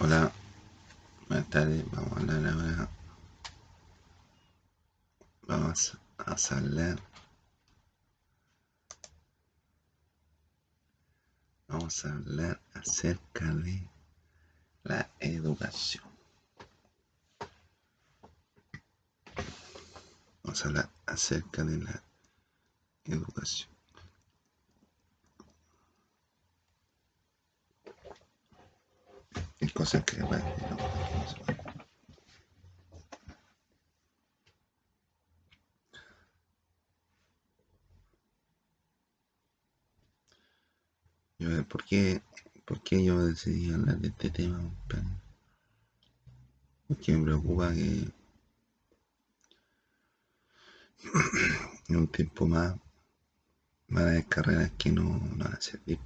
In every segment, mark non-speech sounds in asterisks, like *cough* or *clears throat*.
Hola, buenas tardes. Vamos a hablar ahora. Vamos a hablar. Vamos a hablar acerca de la educación. Vamos a hablar acerca de la educación. Cosas que bueno, no, no ¿por, qué, ¿Por qué yo decidí hablar de este tema? Porque me preocupa que *clears throat* en un tiempo más van a haber carreras que no, no van a servir.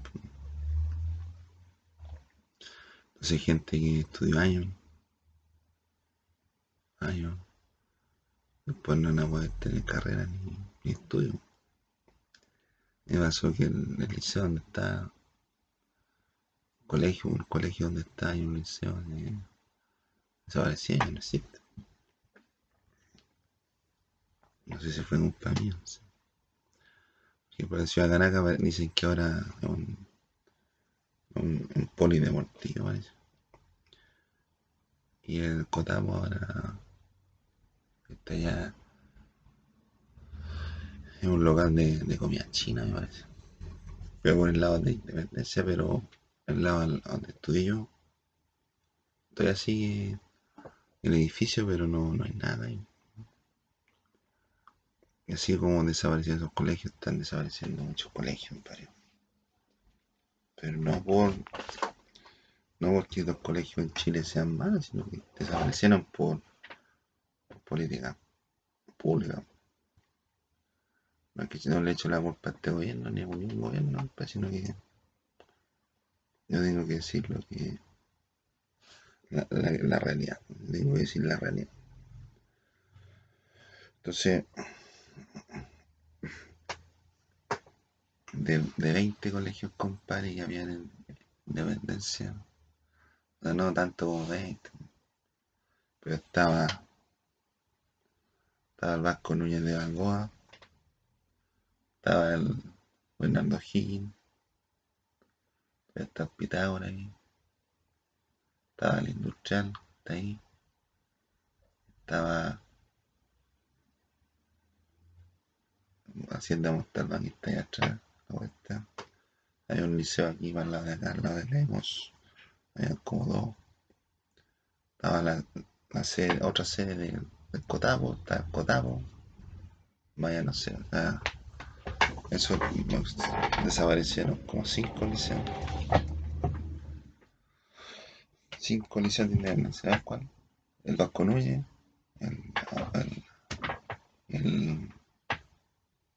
Entonces hay gente que estudió años, años, después no van a poder tener carrera ni, estudio. Me pasó que el, el liceo donde está, colegio, un colegio donde está hay un liceo que desapareció, no existe. No sé si fue culpa mía, no sé. Que por la ciudad de Caracas dicen que ahora es un, un, un polideportivo, parece. Y el Cotapo ahora está ya en un local de, de comida china, me parece. Pero por el lado de Independencia, pero el lado donde estudié yo, todavía sigue el edificio, pero no, no hay nada. Y así como desaparecieron esos colegios, están desapareciendo muchos colegios, me parece. Pero no por no porque los colegios en Chile sean malos, sino que desaparecieron por, por política pública. No es que no le echo la culpa a este gobierno ni a ningún gobierno, pues, sino que yo tengo que decir lo que la, la, la realidad, tengo que decir la realidad. Entonces, de, de 20 colegios compadre que habían en Independencia, o sea, no tanto como 20, pero estaba, estaba el Vasco Núñez de Balboa, estaba el Bernardo Higgins, estaba el Pitágoras ahí, estaba el Industrial, está ahí, estaba Hacienda Montalbán, que está ahí atrás, vuelta. Hay un liceo aquí para el lado de acá, de Lemos, había como dos. Estaba la, la sede, otra sede del, del Cotapo, está el Cotapo, vaya no sé, eso desaparecieron como cinco liceos. Cinco liceos de ¿sabes cuál? El Vasco Núñez, el, el, el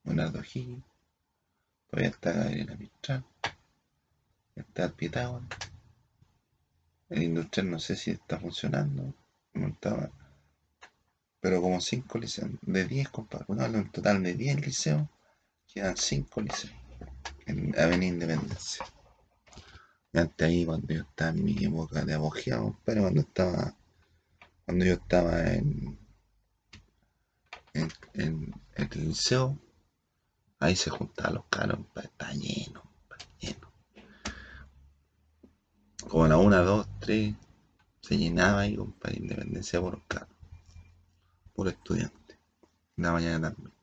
Leonardo Higgins, todavía está Gabriela Mistral, está el Pitágoras, el industrial no sé si está funcionando, no estaba, pero como cinco liceos, de 10 compadre, no, en total de 10 liceos, quedan cinco liceos en Avenida Independencia. Y antes ahí cuando yo estaba en mi época de apogeo, compadre, cuando estaba, cuando yo estaba en, en, en el liceo, ahí se juntaban los caros, está lleno, compadre, lleno. Como a la una, dos, tres, se llenaba ahí, compadre, Independencia por los caros, por estudiante. En la mañana también.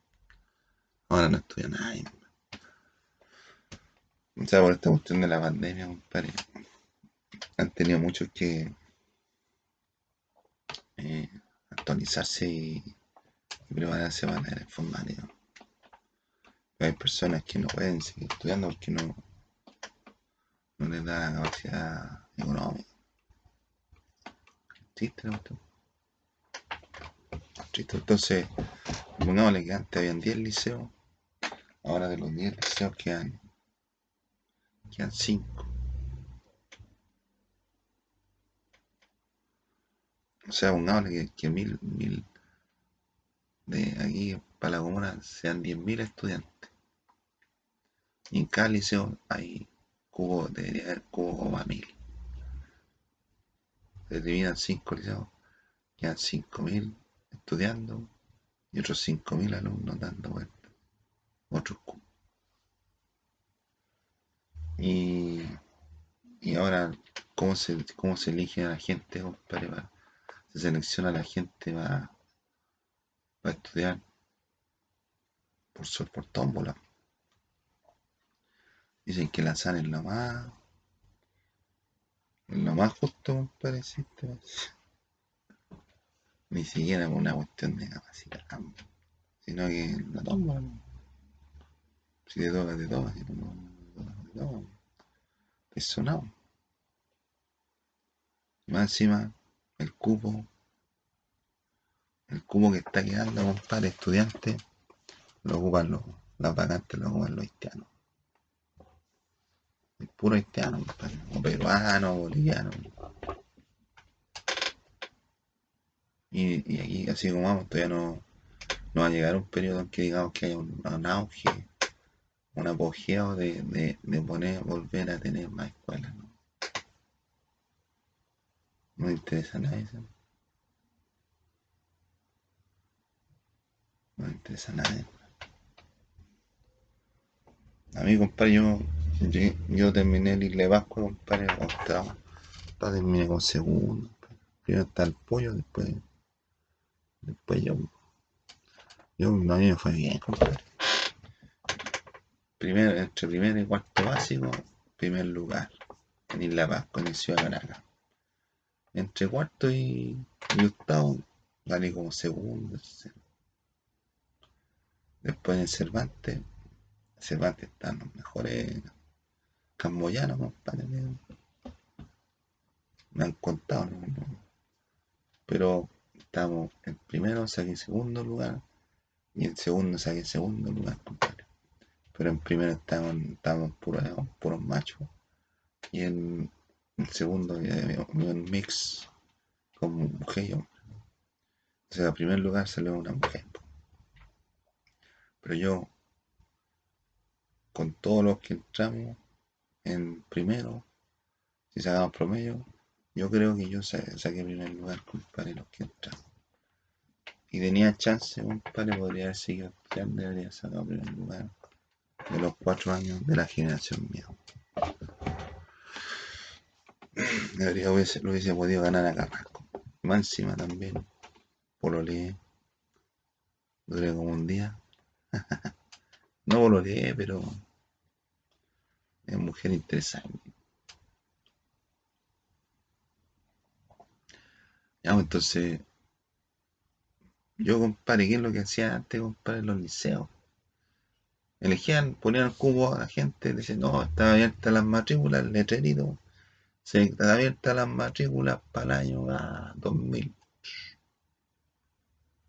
Ahora no estudia nadie. O sea, por esta cuestión de la pandemia, compadre, han tenido muchos que eh, actualizarse y, y prepararse para la informática. Hay personas que no pueden seguir estudiando porque no, no les da la capacidad económica. Triste la. Triste. Entonces, pongámosle que antes habían 10 liceos, ahora de los 10 liceos quedan, quedan 5. O sea, pongámosle que, que mil, mil de aquí para la comuna sean 10.000 estudiantes. Y en cada liceo hay cubo, debería haber cubo como a mil. se dividan cinco liceos, quedan cinco mil estudiando y otros cinco mil alumnos dando vueltas. Otros cupos. Y, y ahora, ¿cómo se, ¿cómo se elige a la gente, compadre? se selecciona a la gente va, va a estudiar por por tómbola. Dicen que la SAN es lo más, es lo más justo, compadre. Ni siquiera por una cuestión de capacidad, sino que la tómbola. Si te toca, te toca, si no, te toca, Es sonado. Y más encima, el cupo, el cupo que está quedando, compadre, estudiante, lo ocupan los, las vacantes, lo ocupan los haitianos. Puro haitiano, compadre, o peruano, boliviano. Y, y, aquí, así como vamos, todavía no, no va a llegar un periodo en que digamos que haya un, auge, un apogeo de, de, de, poner, volver a tener más escuelas. ¿no? No interesa nada eso. No interesa nada. A mí, compadre, yo, yo, terminé el Isle Vasco, compadre, octavo. Terminé con segundo. Primero está el pollo, después. Después yo. Yo, a mí fue bien, compadre. Primero, entre primero y cuarto básico, primer lugar. En Isla Vasco, en Ciudad Caracas entre cuarto y, y octavo salí como segundo. Después en Cervantes, Cervantes están los mejores camboyanos, compadre. Me han contado, pero estamos en primero saqué segundo lugar y en segundo saqué segundo lugar, compadre. Pero en primero estamos, estamos puros, puros machos y en el segundo un mix con mujer y hombre. O sea, en primer lugar salió una mujer. Pero yo, con todos los que entramos en primero, si sacamos promedio, yo creo que yo saqué primer lugar, compadre, los que entramos. Y tenía chance, compadre, podría haber seguido estudiando, debería sacar primer lugar de los cuatro años de la generación mía. Debería lo hubiese podido ganar a Carrasco. Más encima también. Pololeé. Duré como un día. *laughs* no pololeé, pero es mujer interesante. Ya, pues, entonces, yo, compadre, ¿qué es lo que hacía antes, compadre, en los liceos? Elegían, ponían el cubo a la gente, decían, no, está abierta las matrículas, letrerito, se están abiertas las matrículas para el año 2000.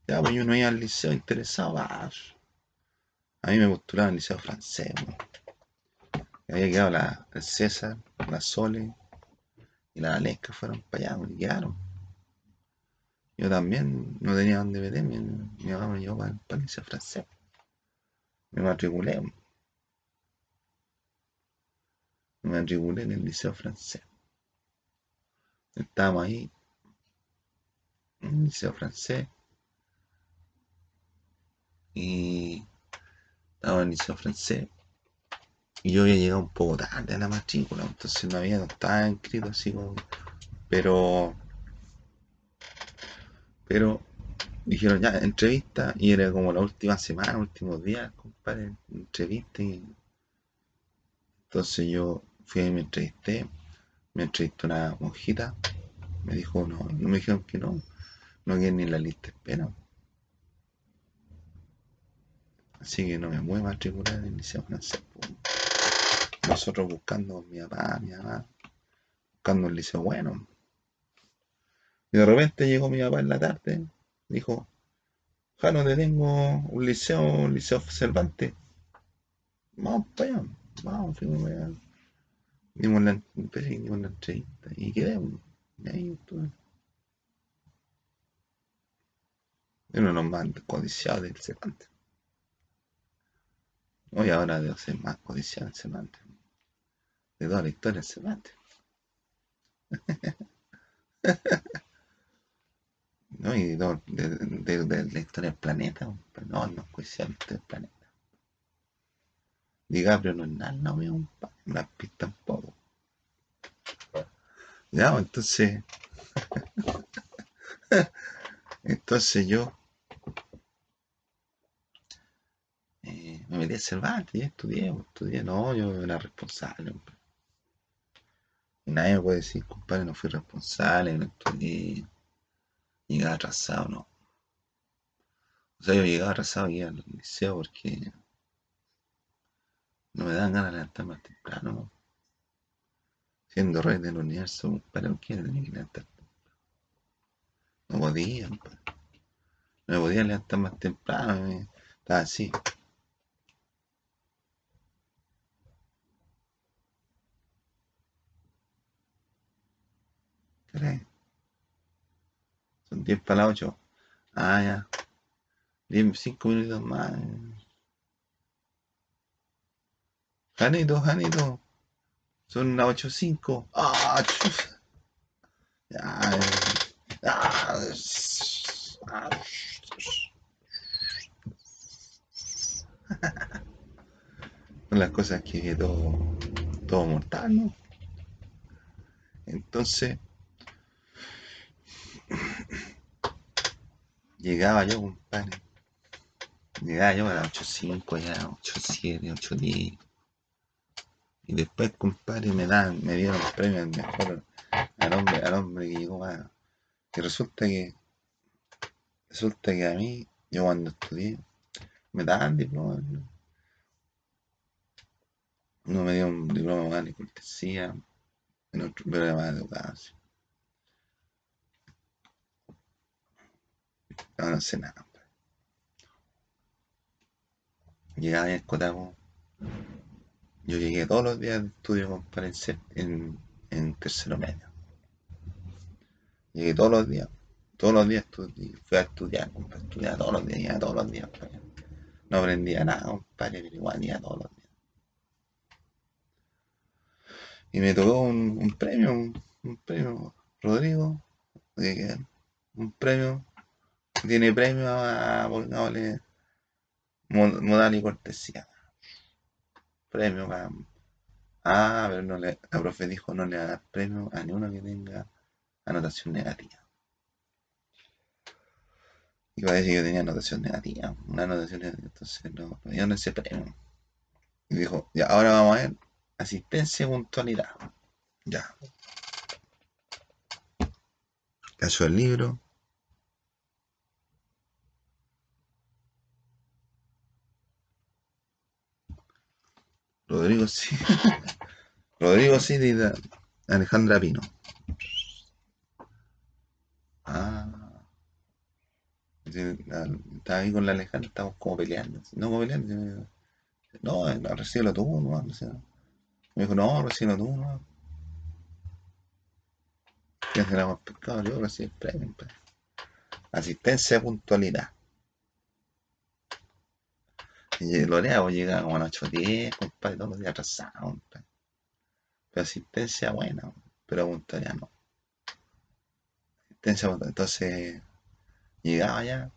Ya, pues yo no iba al liceo interesado. A mí me postulaba el liceo francés. Había quedado la, el César, la Sole y la Valesca fueron para allá, me quedaron. Yo también no tenía dónde meter, mi, mamá me llevó para, el liceo francés. Me matriculé. Me matriculé en el liceo francés. Estábamos ahí, en el liceo francés, y estábamos en el liceo francés, y yo había llegado un poco tarde a la matrícula, entonces no había, no estaba inscrito así como, pero, pero dijeron ya, entrevista, y era como la última semana, últimos días, compadre, entrevista, y entonces yo fui y me entrevisté, me entrevistó una monjita, me dijo, no, no me dijeron que no, no quieren ni la lista espera. Así que no me voy a matricular en el liceo francés. Nosotros buscando mi papá, mi mamá, buscando un liceo bueno. Y de repente llegó mi papá en la tarde, dijo, Jano, te tengo un liceo, un liceo Cervantes. Vamos para vamos, fuimos para allá dimos la, dimos la entrevista y quedé. Y ahí estuve. Uno de los más codiciados del Cervantes. Hoy ahora debo ser más codiciado el Cervantes. De toda la historia del Cervantes. *laughs* No, y no, de, de- de la historia del planeta, compadre. no, no es la historia del planeta. DiCaprio no es nada, no, mío, compadre. Una pista tampoco. Ya, entonces, *laughs* entonces yo eh, me metí a Cervantes y estudié, estudié, no, yo era responsable, compadre. Y nadie puede decir, compadre, no fui responsable, no estudié, llegaba atrasado, no. O sea, yo llegaba atrasado aquí al liceo porque no me daban ganas de levantar más temprano, ¿no? Siendo rey del universo, compadre, ¿por qué tenía que levantar? No podía, compadre. No me podía levantar más temprano, me- estaba así. Caray, Son 10 para las 8. Ah, ya. 10, 5 minutos más. Janito, Janito. Son las 8.05. Ah, eh. Ah, ah, Son las cosas que todo, todo mortal, ¿no? Entonces, llegaba yo, compadre. Llegaba yo a las 8.05, ya, 8.07, 8.10. Y después, compadre, me dan, me dieron el premio al mejor, al hombre, al hombre que llegó más. Y resulta que, resulta que a mí, yo cuando estudié, me daban diploma. ¿no? Uno me dio un diploma de cortesía, pero era más educado. No, no sé nada. compadre. Llegaba ahí a Escotapo, yo llegué todos los días de estudio, compadre, en, tercero medio. Llegué todos los días, todos los días estudié, fui a estudiar, compadre, estudiaba todos los días, iba todos los días. No aprendía nada, compadre, pero igual iba todos los días. Y me tocó un, premio, un, premio, Rodrigo, un premio, tiene premio a Volgable Modal y Cortesía. Premio para. Ah, no la profe dijo no le va a dar premio a ninguno que tenga anotación negativa. Y parece que tenía anotación negativa, una anotación negativa, entonces no, no dieron ese premio. Y dijo, ya, ahora vamos a ver asistencia y puntualidad. Ya. Cayó el libro. Rodrigo sí. *laughs* Rodrigo sí de Alejandra Pino. Ah. Estaba ahí con la Alejandra, estábamos como peleando. No como peleando, no, recíbelo tú, no. Me dijo, no, recíbelo tú, no. ¿Quién será más pescado? Yo recibí el premio, pues. Asistencia puntualidad. Y Lorea, pues llegaba como a las 8.10, compadre, todos los días atrasado, compadre. Pero asistencia buena, pero puntualidad no. Asistencia, puntualidad. entonces llegaba ya,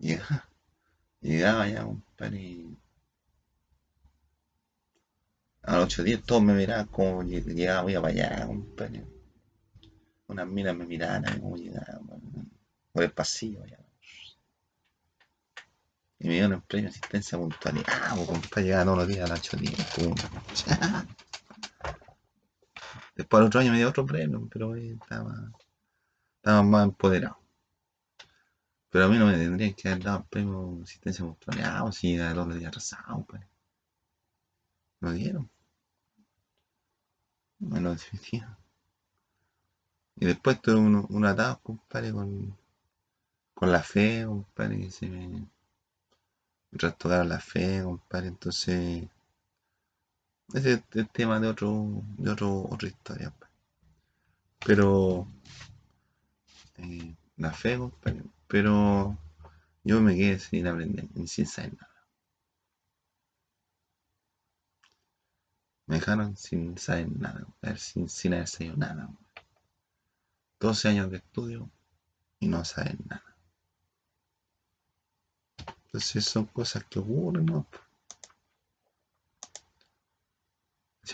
llegaba, *laughs* llegaba ya, compadre, y a las 8.10 todos me miraban como lleg- llegaba, iba para allá, compadre. Unas minas me miraban a como llegaba, por el pasillo, ya. Y me dieron el premio de asistencia puntualidad, ah, pues, compadre, llegaba todos los días a las 8.10, pum. Después al otro año me dio otro premio, pero estaba, estaba más empoderado. Pero a mí no me tendrían que haber dado el premio asistencia puntualidad, o si era todos días atrasado, compadre. No dieron, me lo definitiva. Y después tuve uno, un atado, compadre, con, con la fe, compadre, que se me, trastocaron la fe, compadre, entonces ese es el tema de otro, de otro, otra historia. Pero eh, la fe, compadre, pero yo me quedé sin aprender, sin saber nada. Me dejaron sin saber nada, sin, sin haber sabido nada. 12 años de estudio y no saber nada. Entonces son cosas que ocurren, ¿no?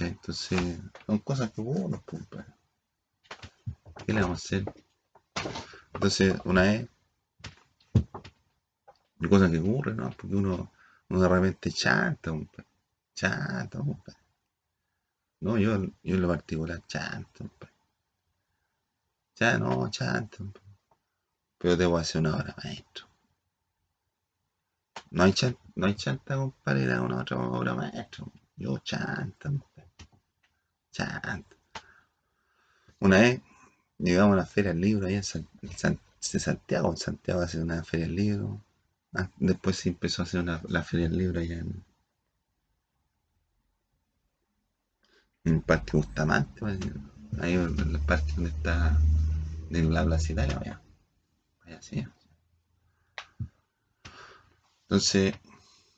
Entonces, son cosas que ocurren, pues, ¿Qué le vamos a hacer? Entonces, una vez, cosas que ocurren, ¿no? Porque uno, uno de repente chanta, pues. chanta, pues. No, yo, yo en lo particular chanto, pues. Ya no, chanto. Pero debo hacer una hora, maestro. No hay, chanta, no hay chanta, compadre, era una otra obra maestro. Yo chanta, chanta. Una vez llegamos a la Feria del Libro ahí en, Santiago. En Santiago hace una Feria del Libro. Ah, después se empezó a hacer una, la Feria del Libro allá en, en Parque Bustamante. Ahí en el parque donde está de la Plaza Italia, vaya. Vaya, sí. Entonces,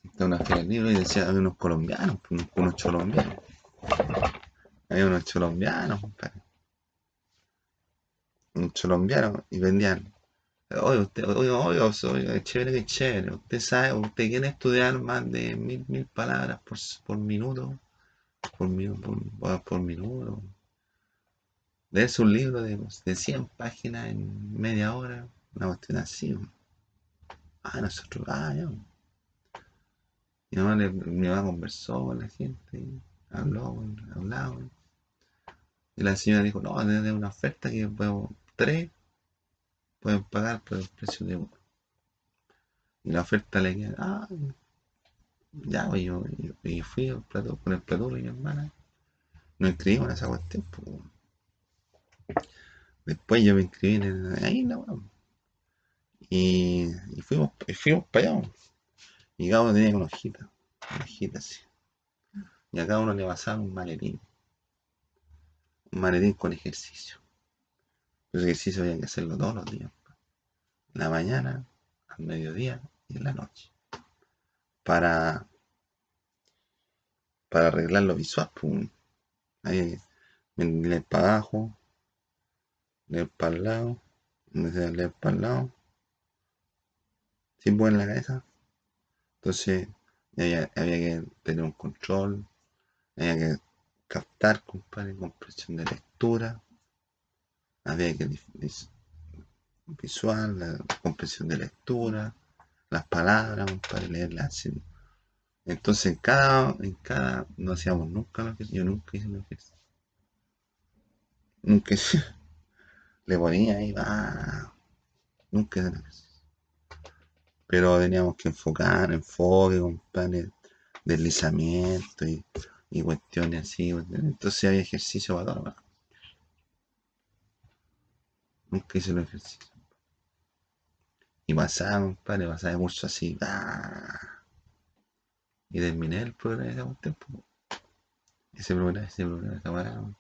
está una feria del libro y decía, había unos colombianos, unos colombianos. Había unos colombianos, compadre. Un colombiano y vendían. Oye, usted, oye, oye, oye, chévere, que chévere. Usted sabe, usted quiere estudiar más de mil, mil palabras por, por minuto. Por, por, por minuto. Leerse un libro de, de 100 páginas en media hora. Una cuestión así. Ah, nosotros, ah, ya. Mi mamá, mi mamá conversó con la gente, habló, hablaba. Y la señora dijo, no, de una oferta que podemos, tres pueden pagar por el precio de uno. Y la oferta le queda, ah, ya, pues, yo, y fui con el plato y mi hermana. Nos inscribimos en esa cuestión. Después yo me inscribí en ahí, no, y, fuimos, fuimos para allá. Y cada uno tenía una hojita, una hojita así. Y a cada uno le pasaba un maletín. Un maletín con ejercicio. Los ejercicios había que hacerlo todos los días. En la mañana, al mediodía y en la noche. Para, para arreglar lo visual. Pum. Ahí, leer para abajo, leer para el lado, leer para el lado tiempo en la cabeza. Entonces había, que tener un control, había que captar, compadre, comprensión de lectura, había que visual, la comprensión de lectura, las palabras, para leerlas Entonces en cada, en cada, no hacíamos nunca lo que yo nunca hice lo que Nunca *laughs* le ponía ahí, va, nunca hice lo que pero teníamos que enfocar, enfoque, compadre, deslizamiento y, cuestiones así. Entonces había ejercicio para todo. Nunca hice el ejercicio. Y pasaba, compadre, pasaba de curso así. ¡ah! Y terminé el programa de ese tiempo. Ese programa, ese programa, esa O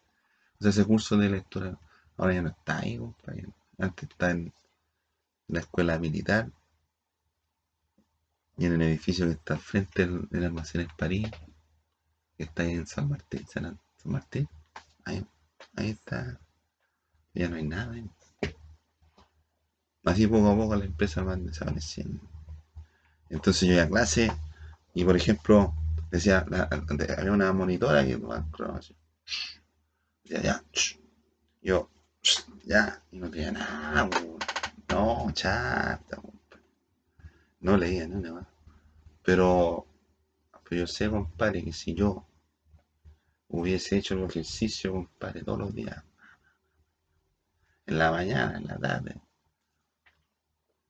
sea, ese curso de lectura ahora ya no está ahí, compadre. Antes está en la escuela militar y en el edificio que está frente del, almacén en París, que está ahí en San Martín, San, Martín, ahí, está, ya no hay nada. Así poco a poco la empresa van desapareciendo. Entonces yo iba a clase y por ejemplo decía, había una monitora que decía ya, yo, ya, y no tenía nada, no, chata, no leía una Pero, pero yo sé, compadre, que si yo hubiese hecho el ejercicio, compadre, todos los días, en la mañana, en la tarde,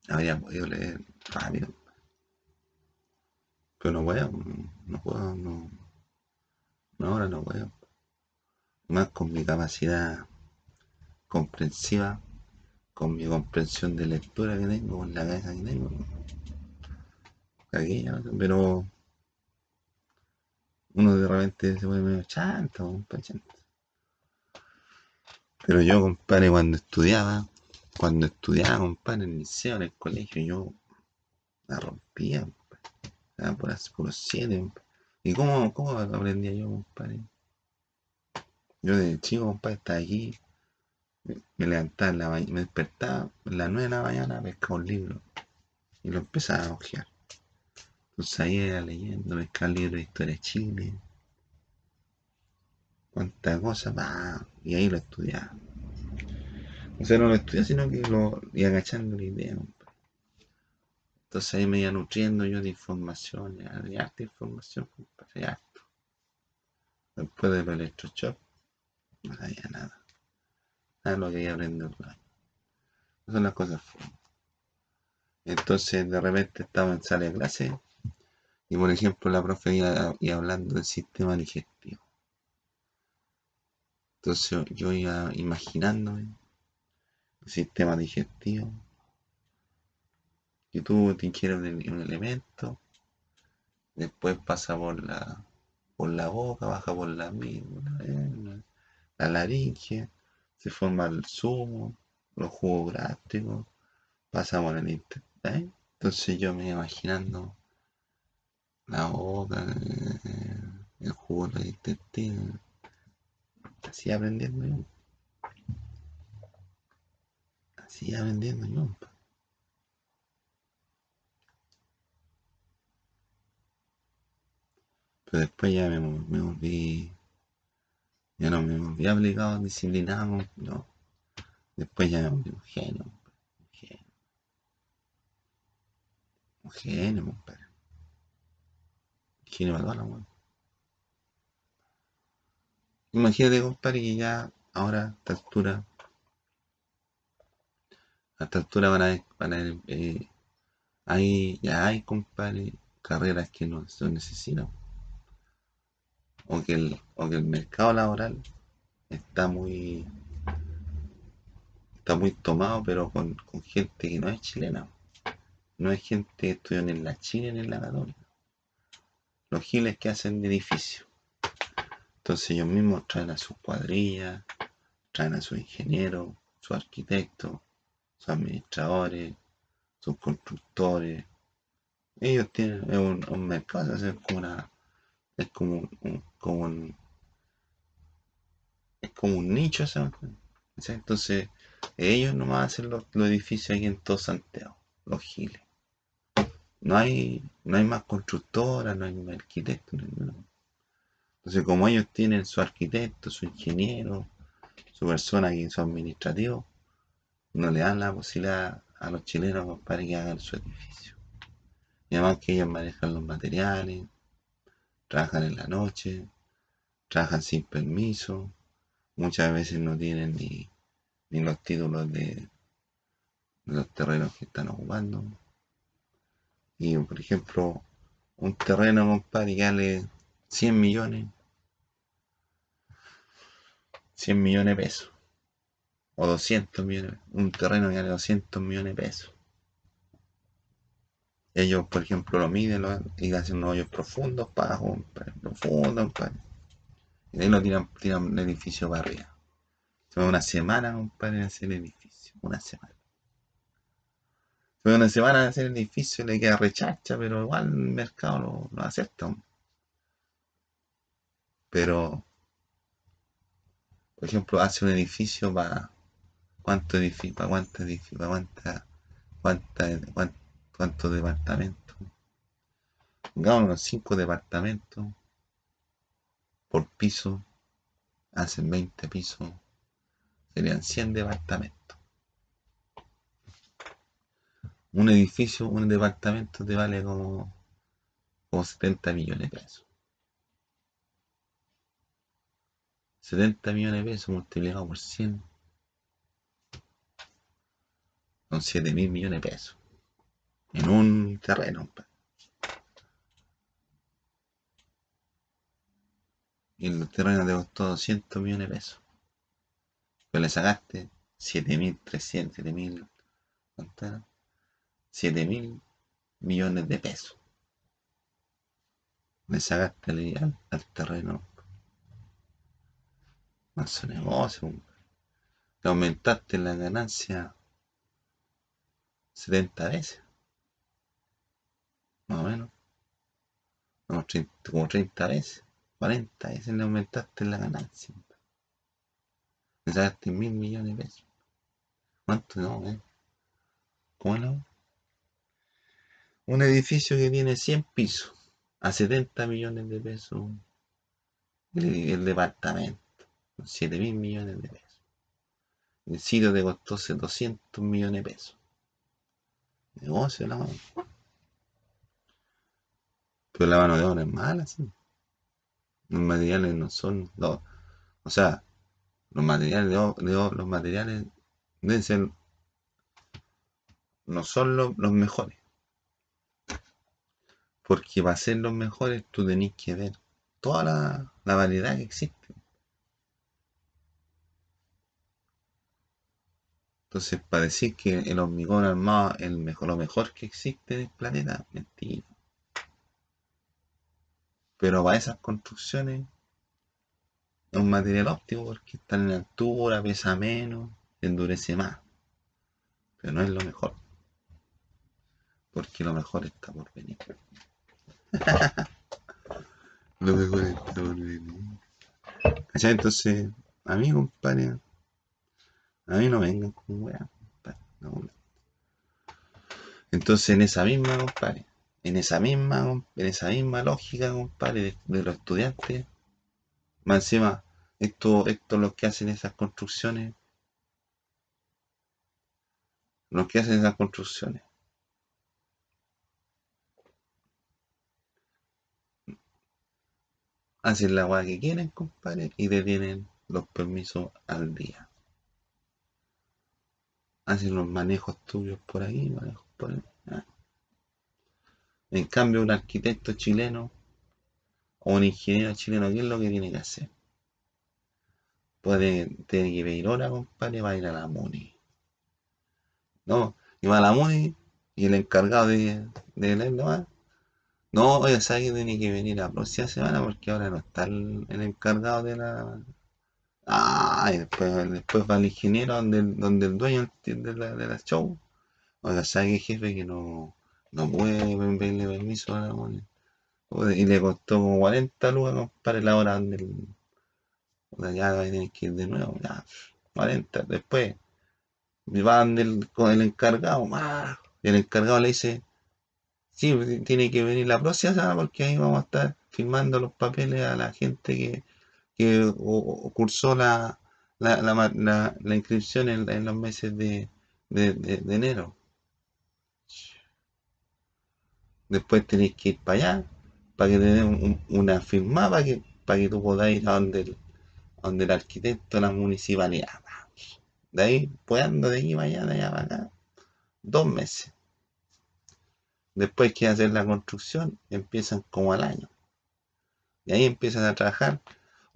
habría podido leer rápido. Pero no puedo, no puedo, no, no ahora no puedo. Más con mi capacidad comprensiva, con mi comprensión de lectura que tengo, con la cabeza que tengo pero uno de repente se pone medio chanto, Pero yo, compadre, cuando estudiaba, cuando estudiaba, compadre, en el liceo, en el colegio, yo la rompía, por, por los siete. ¿Y cómo, cómo aprendía yo, compadre? Yo de chico, compadre, estaba aquí, me, levantaba en la mañana, me despertaba a las 9 de la mañana, pescaba un libro y lo empezaba a hojear. Entonces ahí era leyendo, pescaba el libro de historia de Chile, cuántas cosas, va, y ahí lo estudiaba. O sea, no lo estudiaba, sino que lo iba agachando la idea. Entonces ahí me iba nutriendo yo de información, de harta información, compadre, harto. Después de los electroshocks, no sabía nada. Nada lo que iba aprendiendo. Esas son las cosas fuertes. Entonces de repente estaba en sala de clase y por ejemplo la profe iba, hablando del sistema digestivo. Entonces yo iba imaginándome el sistema digestivo que tú te quieres un, elemento, después pasa por la por la boca, baja por la misma, la laringe, se forma el zumo, los jugos gástricos, pasamos al intestino. ¿eh? Entonces yo me imaginando la boca, eh, el jugo del intestino, así aprendiendo yo. Así aprendiendo yo. Pero después ya me, me volví, ya no me volví aplicado, disciplinado, no. Después ya me volví un genio, un genio. Un genio, compadre. Para toda la weá. Imagínate, compadre, que ya ahora a esta altura, a esta altura van a, van a eh, hay, ya hay, compadre, carreras que no se necesitan. O que, el, o que el mercado laboral está muy está muy tomado, pero con, con gente que no es chilena. No es gente que estudió ni en la China ni en la Católica. Los giles que hacen de edificio. Entonces ellos mismos traen a sus cuadrillas, traen a sus ingenieros, sus arquitectos, sus administradores, sus constructores. Ellos tienen un, un mercado, es como un, como un, como un nicho. Entonces, ellos nomás hacen los, los edificios aquí en todo Santiago, los giles. No hay, no hay más constructoras, no hay más arquitectos, no. Entonces, como ellos tienen su arquitecto, su ingeniero, su persona que su administrativo, no le dan la posibilidad a los chilenos para que hagan su edificio. Y además que ellos manejan los materiales, trabajan en la noche, trabajan sin permiso, muchas veces no tienen ni, ni los títulos de, de los terrenos que están ocupando. Y por ejemplo, un terreno, compadre, que vale 100 millones, 100 millones de pesos, o 200 millones, un terreno que vale 200 millones de pesos. Ellos, por ejemplo, lo miden y hacen unos hoyos profundos para abajo, profundos, compadre. Y ahí lo tiran, tiran el edificio para arriba. Se va una semana, compadre, hacer el edificio. Una semana. Va una semana hacer el edificio y le queda rechacha, pero igual el mercado lo, acepta. Pero, por ejemplo, hace un edificio para cuánto edificio, para cuánto edificio, para cuánta, cuánta, cuánta, cuántos departamentos. Pongámonos cinco departamentos por piso, hacen 20 pisos, serían 100 departamentos. Un edificio, un departamento te vale como, como 70 millones de pesos. 70 millones de pesos multiplicado por 100 son 7 mil millones de pesos en un terreno. Y el terreno te costó 200 millones de pesos. Pero le sacaste 7.300, 7.000, ¿cuánto era? 7.000 millones de pesos. Le sacaste al, al terreno. Más negocio. Le aumentaste la ganancia 70 veces. Más o menos. Como 30, como 30 veces. 40 veces le aumentaste la ganancia. Me sacaste mil millones de pesos. ¿Cuánto no, eh? ¿Cómo no? Un edificio que tiene 100 pisos a 70 millones de pesos. El, departamento, 7 mil millones de pesos. El sitio te costó 200 millones de pesos. Negocio, la mano. Pero la mano de obra es mala, sí. Los materiales no son. No, o sea, los materiales de, de los materiales deben ser. No son los, los mejores. Porque para ser los mejores tú tenés que ver toda la, la variedad que existe. Entonces, para decir que el hormigón armado es el mejor, lo mejor que existe en el planeta, mentira. Pero para esas construcciones es un material óptimo porque está en altura, pesa menos, endurece más. Pero no es lo mejor. Porque lo mejor está por venir. *laughs* por venir. Entonces, a mí, compadre, a mí no vengan con weá, compadre. Entonces, en esa misma, compadre, en esa misma, en esa misma lógica, compadre, de, los estudiantes, más encima, esto, esto lo que hacen esas construcciones, lo que hacen esas construcciones. Hacen la agua que quieren, compadre, y detienen los permisos al día hacen los manejos tuyos por ahí, manejos por ahí. Ah. En cambio, un arquitecto chileno o un ingeniero chileno, ¿qué es lo que tiene que hacer? Puede tener que pedir hora, compadre, va a ir a la MUNI. No, y va a la MUNI y el encargado de, de leer nomás. No, oye, sabe que tiene que venir la próxima semana porque ahora no está el encargado de la, Ah, y después, después va el ingeniero donde, donde el dueño de la, de la show. Oiga, ¿sabe qué jefe que no, no puede pedirle permiso a la Y le costó como 40 lucas para la hora donde el, o sea, ya tener que ir de nuevo, ya, 40. Después va donde el, con el encargado, y el encargado le dice, sí, tiene que venir la próxima semana porque ahí vamos a estar firmando los papeles a la gente que que cursó la, la, la, inscripción en, los meses de, de, enero. Después tenéis que ir para allá, para que te den una firma, para que, para que tú puedas ir a donde el, donde el arquitecto, la municipalidad. De ahí, pues ando de aquí para allá, de allá para acá, dos meses. Después que hacer la construcción, empiezan como al año. Y ahí empiezan a trabajar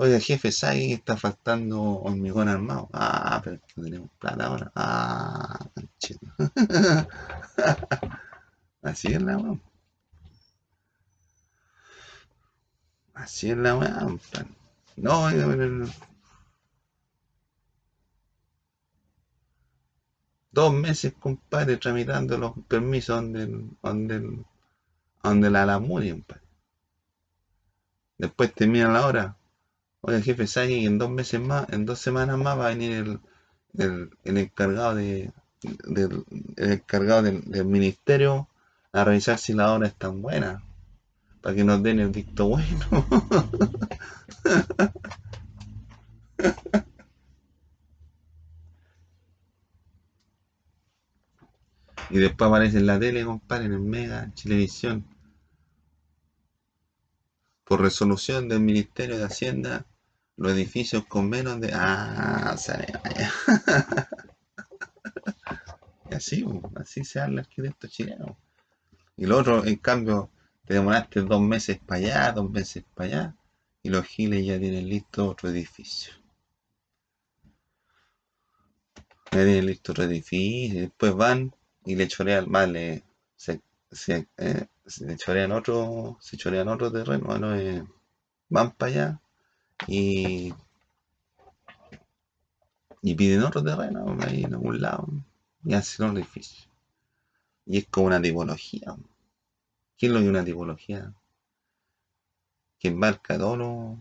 Oiga, jefe, ¿sabe que está faltando hormigón armado? Ah, pero que tenemos plata ahora. Ah, manchito. *laughs* Así es la weá. Así es la weá, No, oiga, pero... Dos meses, compadre, tramitando los permisos donde, donde, donde la Alamuri, compadre. Después termina la hora Oye, jefe, ¿sabe que en dos meses más, en dos semanas más va a venir el, el, encargado de, del, el encargado del, ministerio a revisar si la obra es tan buena? Para que nos den el dicto bueno. *laughs* y después aparece en la tele, compadre, en el Mega, en Televisión. Por resolución del Ministerio de Hacienda, los edificios con menos de. Ah, sale, vaya. *laughs* y así, así se habla el arquitecto chileno. Y lo otro, en cambio, te demoraste dos meses para allá, dos meses para allá, y los giles ya tienen listo otro edificio. Ya tienen listo otro edificio, y después van y le chorean, vale, se, se, eh, chorean otro, se chorean otro terreno, eh, van para allá y, y piden otro terreno en algún lado y hacen un edificio. Y es como una tipología. ¿Qué es lo que una tipología? Que enmarca todo lo,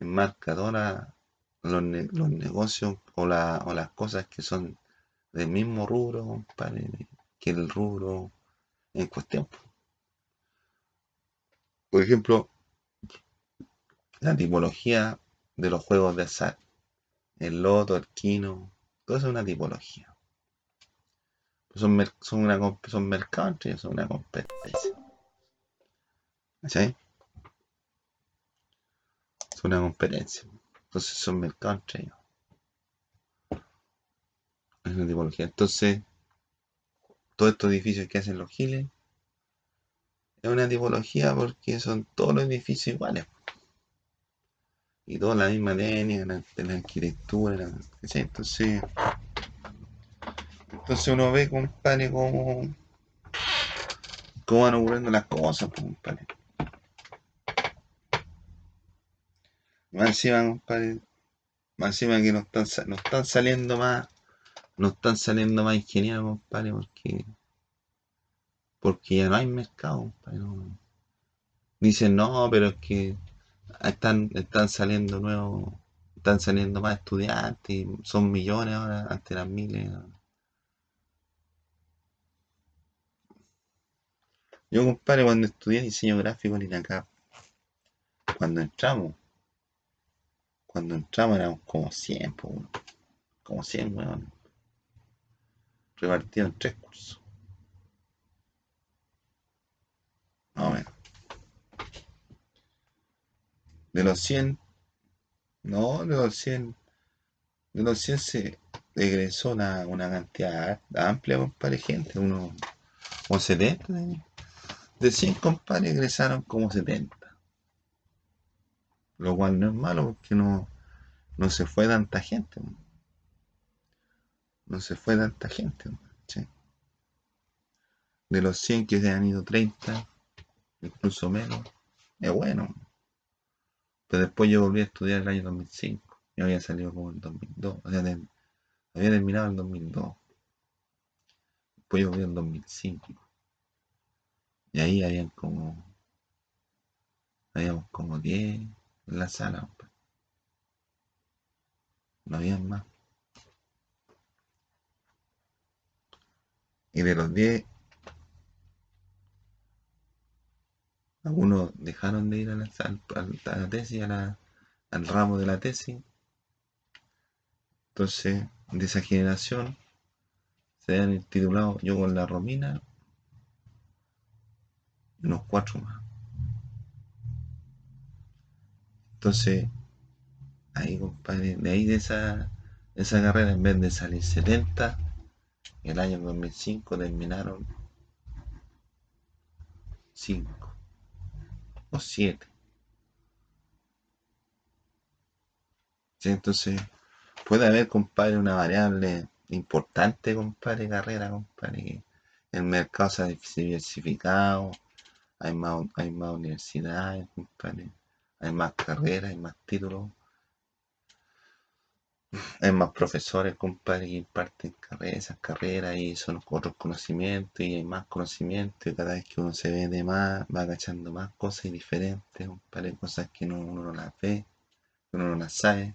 enmarca toda los, negocios o, las cosas que son del mismo rubro, que el rubro en cuestión. Por ejemplo, la tipología de los juegos de azar, el loto, el quino, todo eso es una tipología. Son, son, una, son mercados son una competencia. ¿Sí? Es una competencia. Entonces son mercados entre ellos. Es una tipología. Entonces, todos estos edificios que hacen los giles es una tipología porque son todos los edificios iguales. Y toda la misma técnica de la arquitectura. Entonces, entonces uno ve, compadre, cómo, cómo van ocurriendo las cosas, compadre. Más encima, compadre, más encima que no están, no están saliendo más, no están saliendo más ingenieros, compadre, porque, porque ya no hay mercado, compadre. Dicen, no, pero es que están, están saliendo nuevos, están saliendo más estudiantes, son millones ahora, antes eran miles. Yo, compadre, cuando estudié diseño gráfico en acá, cuando entramos, cuando entramos éramos como 100, como 100, weón. Repartido en tres cursos. Más o menos. De los 100, no, de los 100, de los 100 se egresó una, una cantidad amplia, compadre, gente, unos, como 70. De 100 compadres egresaron como 70. Lo cual no es malo porque no, no se fue tanta gente. No se fue tanta gente. De los 100 que se han ido 30, incluso menos, es bueno. Pero después yo volví a estudiar el año 2005. Yo había salido como en 2002. O sea, había terminado en 2002. Después yo volví en 2005. Y ahí habían como. Habíamos como 10 en la sala. No habían más. Y de los 10, algunos dejaron de ir a la, tesis, al ramo de la tesis. Entonces, de esa generación, se han titulado yo con la Romina, unos cuatro más. Entonces, ahí, compadre, de ahí de esa, esa carrera, en vez de salir 70, el año 2005 terminaron 5 o 7. entonces, puede haber, compadre, una variable importante, compadre, carrera, compadre, el mercado se ha diversificado, hay más, hay más universidades, compadre, hay más carreras, hay más títulos, hay más profesores, compadre, que imparten carreras, esas carreras y son otros conocimientos y hay más conocimiento y cada vez que uno se ve de más, va agachando más cosas diferentes, compadre, cosas que uno no las ve, que uno no las sabe.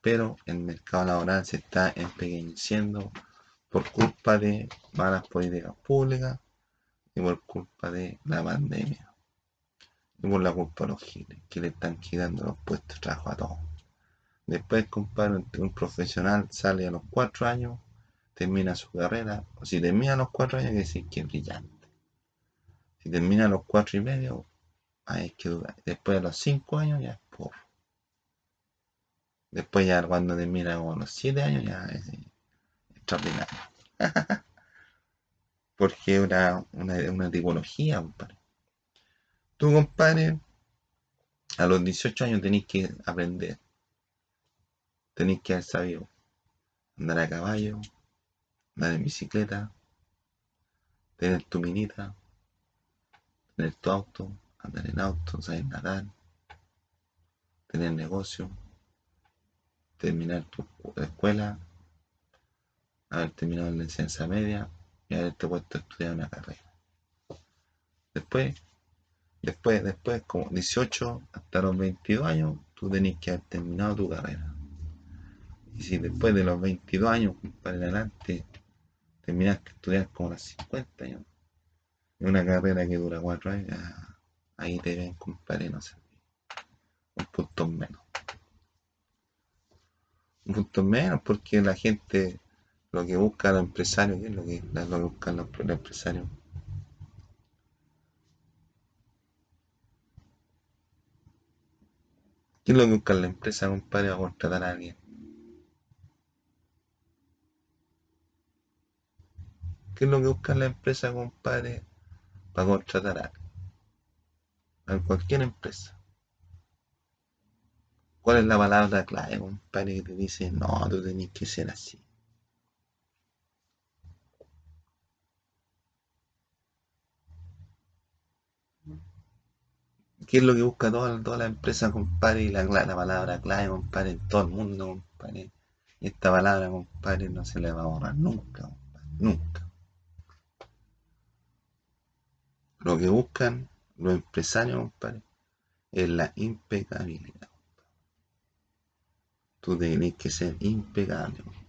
Pero el mercado laboral se está empequeñeciendo por culpa de malas políticas públicas y por culpa de la pandemia. Y por la culpa de los giles, que le están quitando los puestos de trabajo a todos. Después, compadre, un profesional sale a los cuatro años, termina su carrera. O si termina a los cuatro años, hay que decir que es brillante. Si termina a los cuatro y medio, hay que dudar. Después de los cinco años, ya es pobre. Después ya cuando termina a los siete años, ya es extraordinario. *laughs* porque es una, una, tipología, compadre. Tú, compadre, a los 18 años tenéis que aprender. Tenéis que haber sabido andar a caballo, andar en bicicleta, tener tu minita, tener tu auto, andar en auto, saber nadar, tener negocio, terminar tu escuela, haber terminado la licencia media, y haberte puesto a estudiar una carrera. Después, después, después, como 18 hasta los 22 años, tú tenés que haber terminado tu carrera. Y si después de los 22 años, compadre, adelante, terminaste de estudiar como a los 50 años, en una carrera que dura 4 años, ahí te ven, compadre, no sé, un punto menos. Un punto menos porque la gente lo que busca los empresarios, ¿qué es lo que, lo que buscan los, los empresarios? ¿Qué es lo que busca la empresa, compadre, a contratar a alguien? ¿Qué es lo que busca la empresa, compadre, para contratar a? A cualquier empresa. ¿Cuál es la palabra clave, compadre, que te dice, no, tú tenés que ser así? ¿Qué es lo que busca toda, toda la empresa, compadre? Y la, la palabra clave, compadre, en todo el mundo, compadre. Esta palabra, compadre, no se le va a borrar nunca, compadre, nunca. Lo que buscan los empresarios, compadre, es la impecabilidad. Tú tenés que ser impecable, compadre.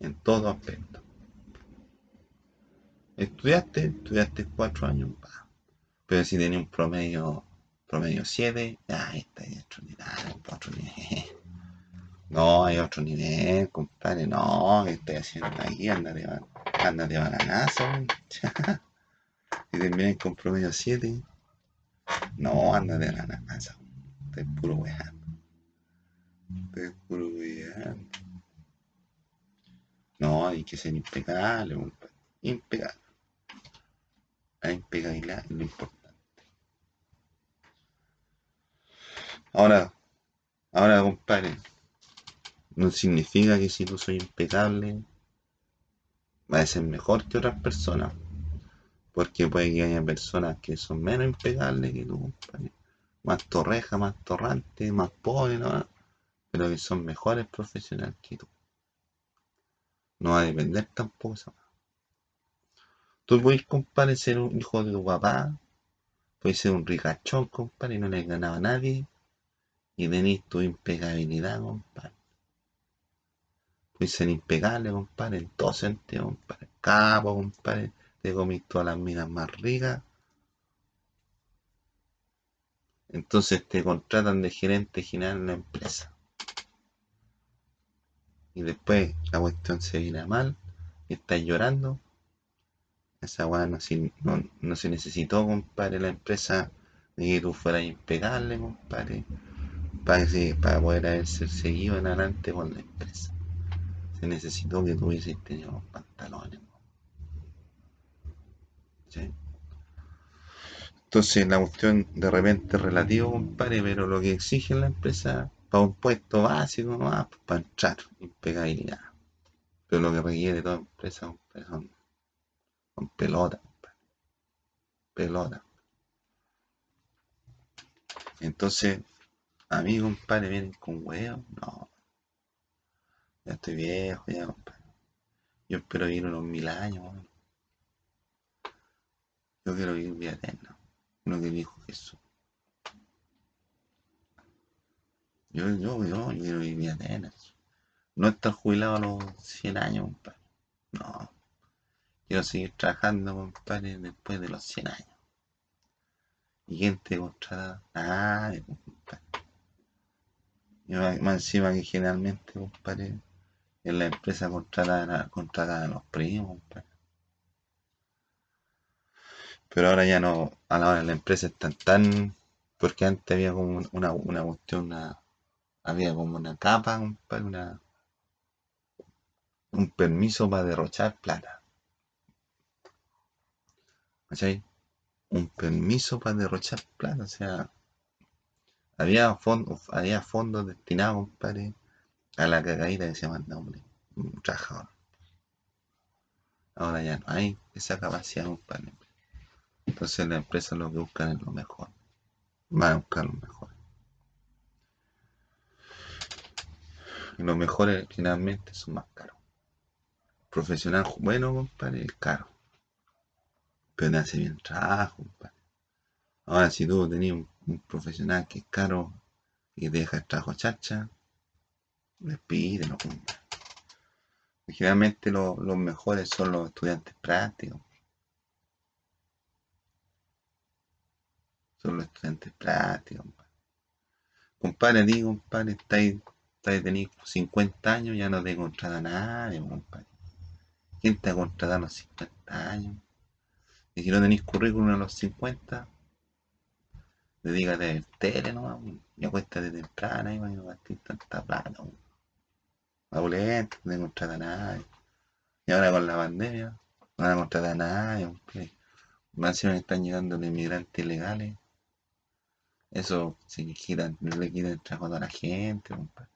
En todo aspecto. Estudiaste, estudiaste cuatro años, pa pero si tenía un promedio, promedio 7, ah, está hay otro nivel, otro nivel. No, hay otro nivel, compadre, no, ¿qué estoy haciendo aquí? Ándate, ándate a la *laughs* y terminé con promedio 7. No, ándate a la NASA, estoy puro weando. Estoy puro weando. No, hay que ser impecable. Impecable. La impecabilidad es lo importante. Ahora, ahora, compadre, no significa que si tú soy impecable, va a ser mejor que otras personas. Porque puede que haya personas que son menos impecables que tú, compadre. Más torreja, más torrante, más pobres, ¿no? pero que son mejores profesionales que tú. No va a depender tampoco esa Tú puedes, compadre, ser un hijo de tu papá, puedes ser un ricachón, compadre, y no le ganaba a nadie, y tenéis tu impecabilidad, compadre. Puedes ser impecable, compadre, en todo sentido, compadre. Capo, compadre, te comís todas las minas más ricas. Entonces te contratan de gerente general en la empresa. Y después la cuestión se viene mal y estás llorando. Esa weá no, no, se necesitó, compadre, la empresa de que tú fueras impecable, compadre para, para poder haberse seguido en adelante con la empresa. Se necesitó que tuviese tenido los pantalones. Entonces la cuestión de repente es relativo, compadre, pero lo que exige la empresa para un puesto básico, pues, para entrar, impecabilidad. Pero lo que requiere toda empresa, compadre, son, son pelotas, compadre. Pelota. Entonces, a mí, compadre, vienen con huevos. No. Ya estoy viejo, ya, compadre. Yo espero vivir unos mil años, Yo quiero vivir vida eterna. Lo que dijo Jesús. Yo, yo, yo, yo quiero vivir vida eterna. No estar jubilado a los 100 años, compadre. No. Quiero seguir trabajando, compadre, después de los 100 años. Y gente contratada. Ah, compadre. Y más encima que generalmente, compadre, en la empresa contratada, contratada a los primos, compadre. Pero ahora ya no, a la hora de la empresa están tan. Porque antes había como una, una cuestión, una, había como una capa, compadre, una, un permiso para derrochar plata. ¿Cachai? Un permiso para derrochar plata, o sea, había fondos, había fondos destinados, compadre, a la cagadita que se manda, hombre. Un trabajador. Ahora ya no hay esa capacidad, compadre. Entonces la empresa lo que buscan es lo mejor. Van a buscar lo mejor. Y los mejores finalmente son más caros. Profesional bueno, compadre, es caro. Pero hace bien trabajo, compadre. Ahora si tú tenías un profesional que es caro y deja el trabajo chacha, Despídelo, compadre. Generalmente los mejores son los estudiantes prácticos. Son los estudiantes prácticos. Compadre, digo, compadre, estáis, estáis tenéis 50 años, ya no te contrata nadie, compadre. ¿Quién te ha contratado a los 50 años? Y si no tenéis currículum a los 50, dedícate a ver tele nomás, y acuéstate temprano y a gastar tanta plata. Abulento, no te contrata a nadie. Y ahora con la pandemia, no van a contratar a nadie. Más si están llegando los inmigrantes ilegales. Eso se quitan, le quitan el trabajo a la gente, compadre.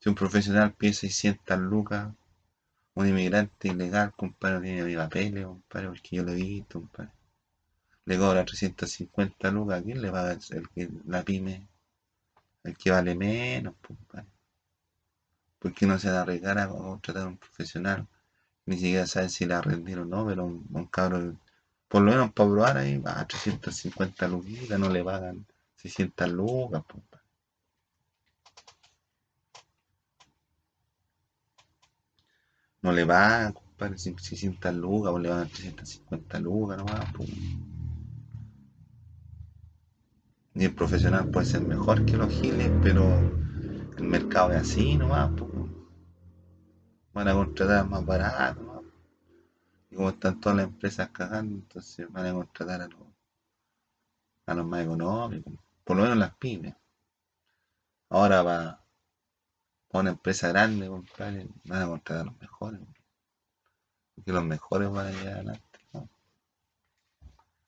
Si un profesional pide 600 lucas, un inmigrante ilegal, compadre, tiene viva pele, compadre, porque yo lo he visto, compadre. Le cobra 350 lucas, ¿a quién le paga el, que la pyme? El que vale menos, compadre. ¿Por qué no se da recara a contratar a un profesional? Ni siquiera sabe si la rendieron o no, pero un, un cabrón por lo menos para probar ahí, a 350 lucas, no le pagan 600 lucas, No le pagan, compadre, 600 lucas, o le van a 350 lucas nomás, pues. Y el profesional puede ser mejor que los giles, pero el mercado es así nomás, pues. Van a contratar más barato, como están todas las empresas cagando, entonces van a contratar a los, a los más económicos, por lo menos las pymes. Ahora va a una empresa grande, compadre, van a contratar a los mejores. Porque los mejores van a llegar adelante. ¿no?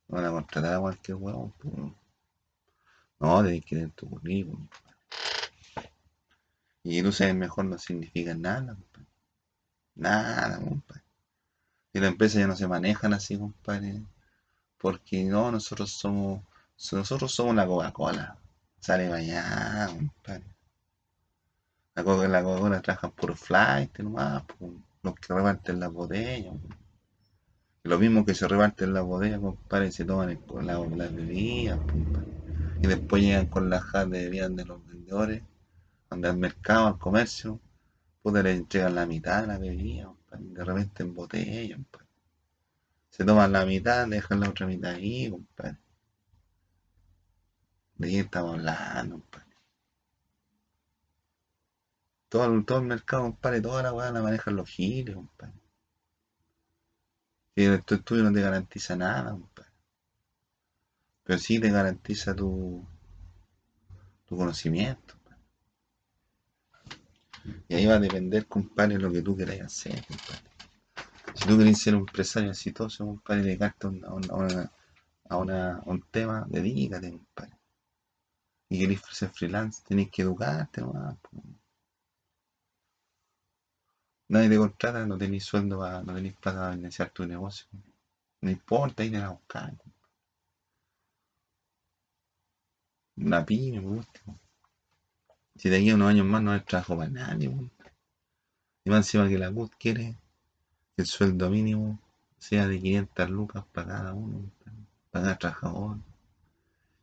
Van a contratar a cualquier. Pues. No, de que ir tu currículum. Y tú sabes mejor no significa nada. Nada, compadre. Y las empresas ya no se manejan así, compadre. Porque no, nosotros somos, nosotros somos la Coca-Cola. Sale allá, compadre. La Coca-Cola trabaja por flight nomás, los que reparten las botellas. Lo mismo que se reparten las botellas, compadre, se toman las la bebidas, Y después llegan con las jarras de bebidas de los vendedores, donde al mercado, al comercio, pues le entregan la mitad de la bebida de repente en botella, Se toman la mitad, dejan la otra mitad ahí, compadre. ¿De qué estamos hablando, compadre? Todo, todo el mercado, compadre, toda la weá la manejan los giles, compadre. Y tu estudio no te garantiza nada, compadre. Pero sí te garantiza tu, tu conocimiento. Y ahí va a depender, compadre, lo que tú queráis hacer, compadre. Si tú querés ser un empresario exitoso, compadre, dedicarte a, una, a, una, un tema, dedícate, compadre. Y querés ser freelance, tenés que educarte nomás. Nadie te contrata, no tenés sueldo, no tenés plata para iniciar tu negocio. No importa, ir a buscar. Una pyme, por último. Si de aquí a unos años más no hay trabajo para nadie, Y más encima que la CUT quiere que el sueldo mínimo sea de 500 lucas para cada uno, para cada trabajador.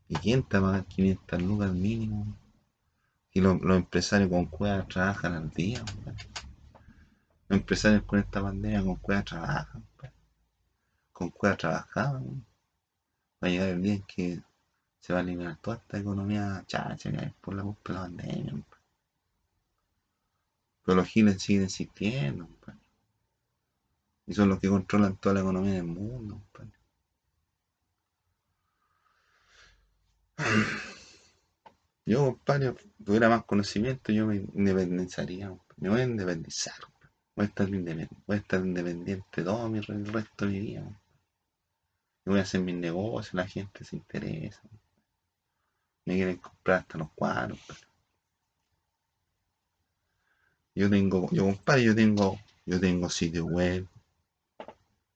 ¿Y quién te pagar 500 lucas mínimo? Y los, empresarios con cuevas trabajan al día, Los empresarios con esta pandemia con cuevas trabajan, Con cuevas trabajaban, Va a llegar el día en que se va a eliminar toda esta economía chacha que hay por la culpa de la pandemia. Pero los giles siguen existiendo. Y son los que controlan toda la economía del mundo. *sighs* Yo, compadre, tuviera más conocimiento, yo me independizaría. Me voy a independizar. Voy a estar independiente, voy a estar independiente todo mi, el resto de mi vida. voy a hacer mis negocios, la gente se interesa me quieren comprar hasta los cuadros. Yo tengo, yo compadre, yo tengo, yo tengo sitio web,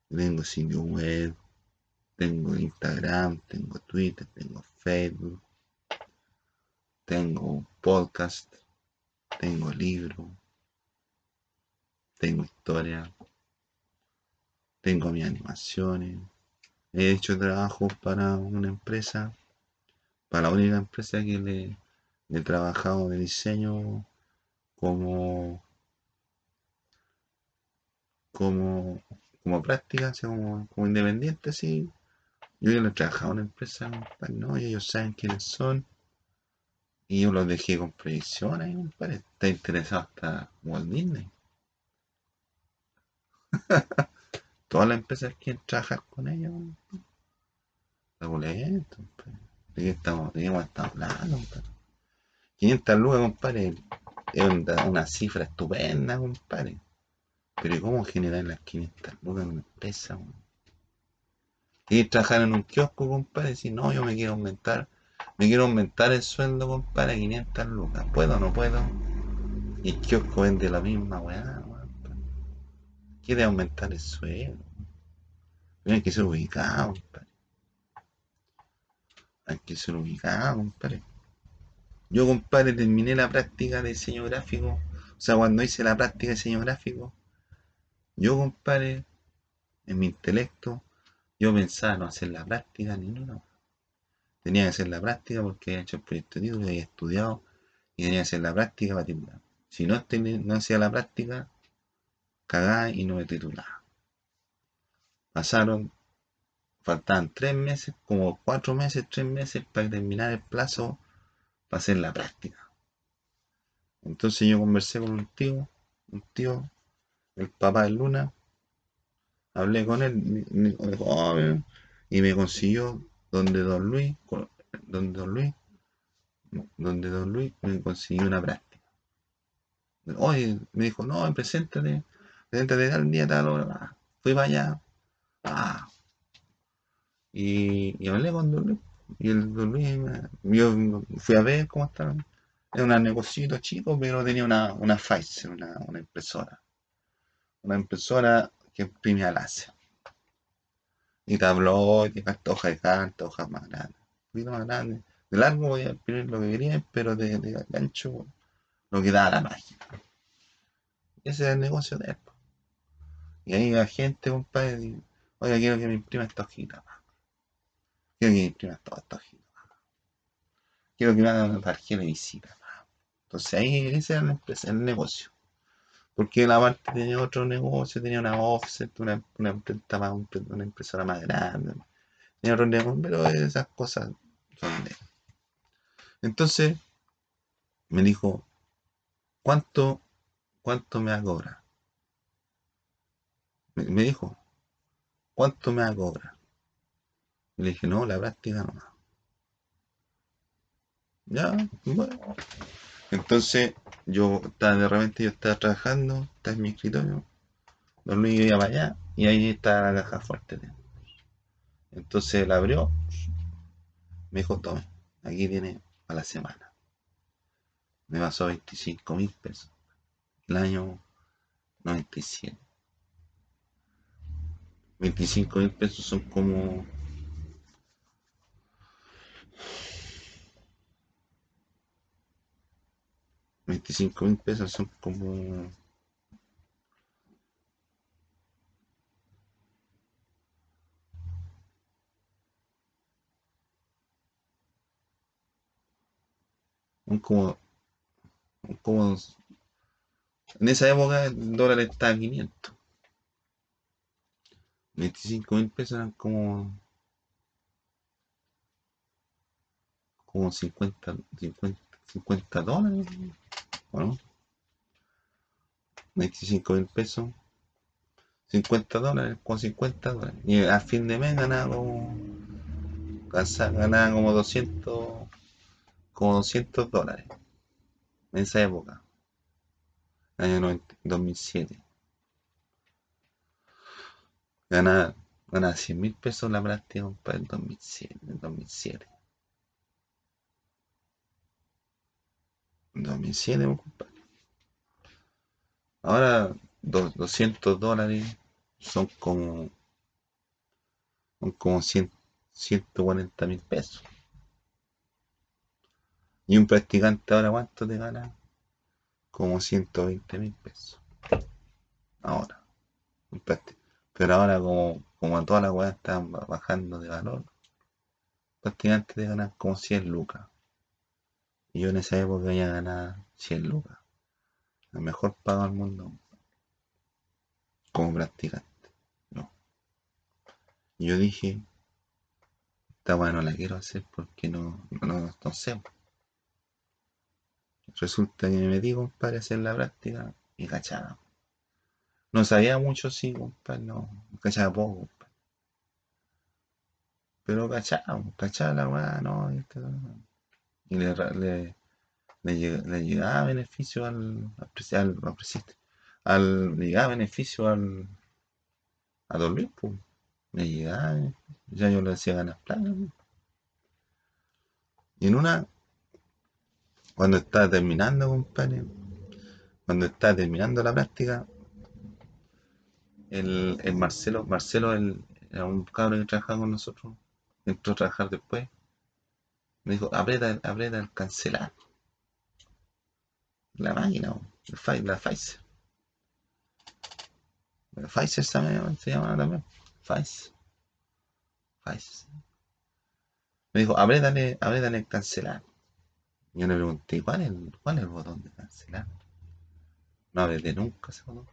tengo sitio web, tengo Instagram, tengo Twitter, tengo Facebook, tengo podcast, tengo libro, tengo historia, tengo mis animaciones, he hecho trabajo para una empresa para la única empresa que le, he trabajado de diseño como como como práctica, así como, independiente, así. Yo ya no he trabajado en una empresa, no, y ellos saben quiénes son. Y yo los dejé con ahí, compadre. Está interesado hasta Walt Disney. *laughs* Todas las empresas quieren trabajar con ellos. Compadre. ¿De qué estamos, de qué estamos hablando, compadre? 500 lucas, compadre, es una, cifra estupenda, compadre. Pero ¿cómo generar las 500 lucas en una empresa? weón? ¿Quieres trabajar en un kiosco, compadre? Si no, yo me quiero aumentar, me quiero aumentar el sueldo, compadre, a 500 lucas. ¿Puedo o no puedo? Y el kiosco vende la misma weá. Quiere aumentar el sueldo. Hay que ser ubicado, compadre. Hay que ser ubicado, compadre. Yo, compadre, terminé la práctica de diseño gráfico. O sea, cuando hice la práctica de diseño gráfico, yo, compadre, en mi intelecto, yo pensaba no hacer la práctica ni nada. Tenía que hacer la práctica porque había hecho el proyecto de título, había estudiado y tenía que hacer la práctica para titular. Si no, no hacía la práctica, cagaba y no me titulaba. Pasaron, faltaban tres meses, como cuatro meses, tres meses para terminar el plazo para hacer la práctica. Entonces yo conversé con un tío, un tío, el papá de Luna, hablé con él "Oh, bien", y me consiguió donde Don Luis, donde Don Luis, donde Don Luis me consiguió una práctica. Oye, me dijo, no, preséntate, preséntate tal día, tal hora. Fui para allá. Ah, y, y hablé con Don. Y el Don yo fui a ver cómo estaba. Era un negocito chico, pero tenía una, una Pfizer, una, una impresora. Una impresora que imprime a láser. Y tabloide, carta, hoja de carta, hojas más grandes. Un poquito más grandes. De largo voy a imprimir lo que quería, pero de, de ancho lo que daba la máquina. Ese era el negocio de él. Y ahí la gente, compadre, dice, oiga, quiero que me imprima esta hojita. Quiero que me imprima toda esta hojita. pa. Quiero que me hagan una tarjeta de visita. Entonces ahí ese era el negocio. Porque la parte tenía otro negocio, tenía una offset, una, una, más- una impresora más grande. Tenía otro negocio, pero esas cosas son de. Entonces me dijo, ¿cuánto, cuánto me va a? Me, me dijo, ¿cuánto me va a? Le dije, no, la práctica no. Ya, bueno. Entonces, yo estaba de repente, yo estaba trabajando, estaba en mi escritorio, Don Luis iba para allá y ahí estaba la caja fuerte. Entonces la abrió, me dijo, tome, aquí tiene a la semana. Me pasó 25 mil pesos. El año 97. 25 mil pesos son como... Veinticinco mil pesos son como... Son como... son como en esa época el dólar estaba a 500. 25 mil pesos eran como... Como 50, 50, 50 dólares. ¿O no? 25 mil pesos. 50 dólares, con 50 dólares. Y a fin de mes ganaba como. Ganaba como 200. Como 200 dólares. En esa época. Año 90 2007. Ganaba, ganaba 100 mil pesos la práctica, compadre, en 2007. En 2007. 2007, pues, compadre. Ahora, do- 200 dólares son como. Son como 100, 140 mil pesos. Y un practicante ahora, ¿cuánto te gana? Como 120 mil pesos. Ahora. un Pero ahora, como, como todas las weas están ba- bajando de valor, practicantes te ganan como 100 lucas. Y yo en esa época ya ganaba 100 lucas. el mejor pago del mundo como practicante. No. Yo dije, esta weá no la quiero hacer porque no, no, no sé. Resulta que me metí, compadre, a hacer la práctica y cachaba. No sabía mucho, sí, compadre, no, cachaba poco, compadre. Pero cachaba, cachaba la weá, no, y, y le, le, le, llegaba beneficio al, al, al, le llegaba beneficio al, a Luis, pues. Me llegaba, ya yo le hacía ganas plata. Y en una, cuando estaba terminando, compadre, cuando estaba terminando la práctica, el, el Marcelo, Marcelo el, era un cabrón que trabajaba con nosotros, entró a trabajar después, me dijo, aprieta, el cancelar. La máquina, la Pfizer. La Pfizer también se llama también. Pfizer. Pfizer. Me dijo, apriétale, apriétale cancelar. Yo le pregunté, ¿cuál es, el, ¿cuál es el botón de cancelar? No apreté nunca ese botón.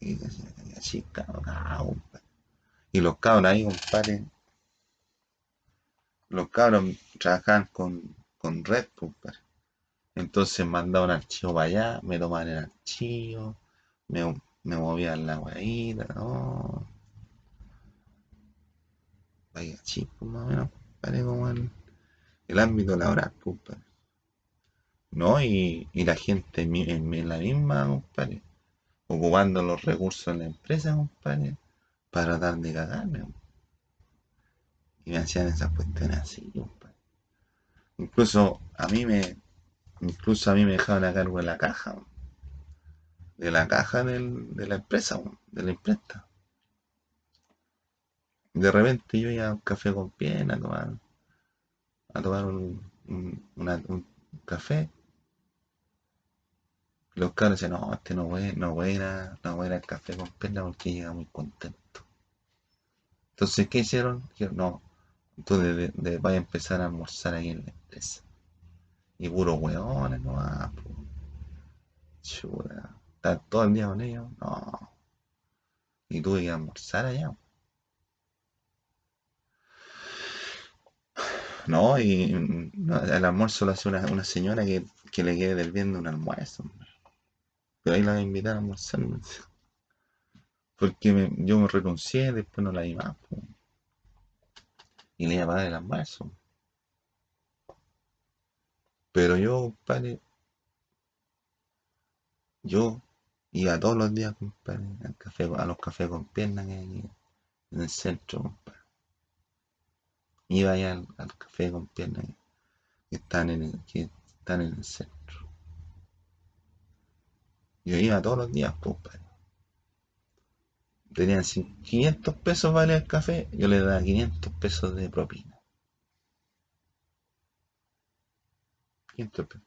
Y así, cabrón, Y los cabros ahí, compadre. Los cabros trabajaban con, con red, compadre. Entonces mandaba un archivo para allá, me tomaban el archivo, me, me movían la guaita, no. Vaya chico, más o menos, compadre, como el, el ámbito laboral, compadre. No, y, y la gente en, en, la misma, compadre, ocupando los recursos de la empresa, compadre, para tratar de cagarme. Y me hacían esas cuestiones así. Incluso a mí me, incluso a mí me dejaban a cargo de la caja, de la caja de la empresa, de la imprenta de repente yo iba a un café con pierna a tomar, a tomar un, un, café. Los cabros decían, no, este no voy, no voy a ir a, no voy a ir al café con pierna porque llega muy contento. Entonces, ¿qué hicieron? Dijeron, no, tú de, de, a empezar a almorzar ahí en la empresa. Y puro hueones, no, ah, chura. Estar todo el día con ellos, no. Y tuve que almorzar allá. No, y el almuerzo lo hace una, una señora que, que, le quede debiendo un almuerzo. Pero ahí la voy a almorzar. Porque yo me renuncié, después no la di más. Y le iba a pagar el almuerzo. Pero yo, compadre, yo iba todos los días, compadre, al café, a los cafés con piernas en el centro, compadre. Iba allá al, café con piernas que están en el, que están en el centro. Yo iba todos los días, compadre. Tenían 500 pesos vale el café, yo le daba 500 pesos de propina. 500 pesos.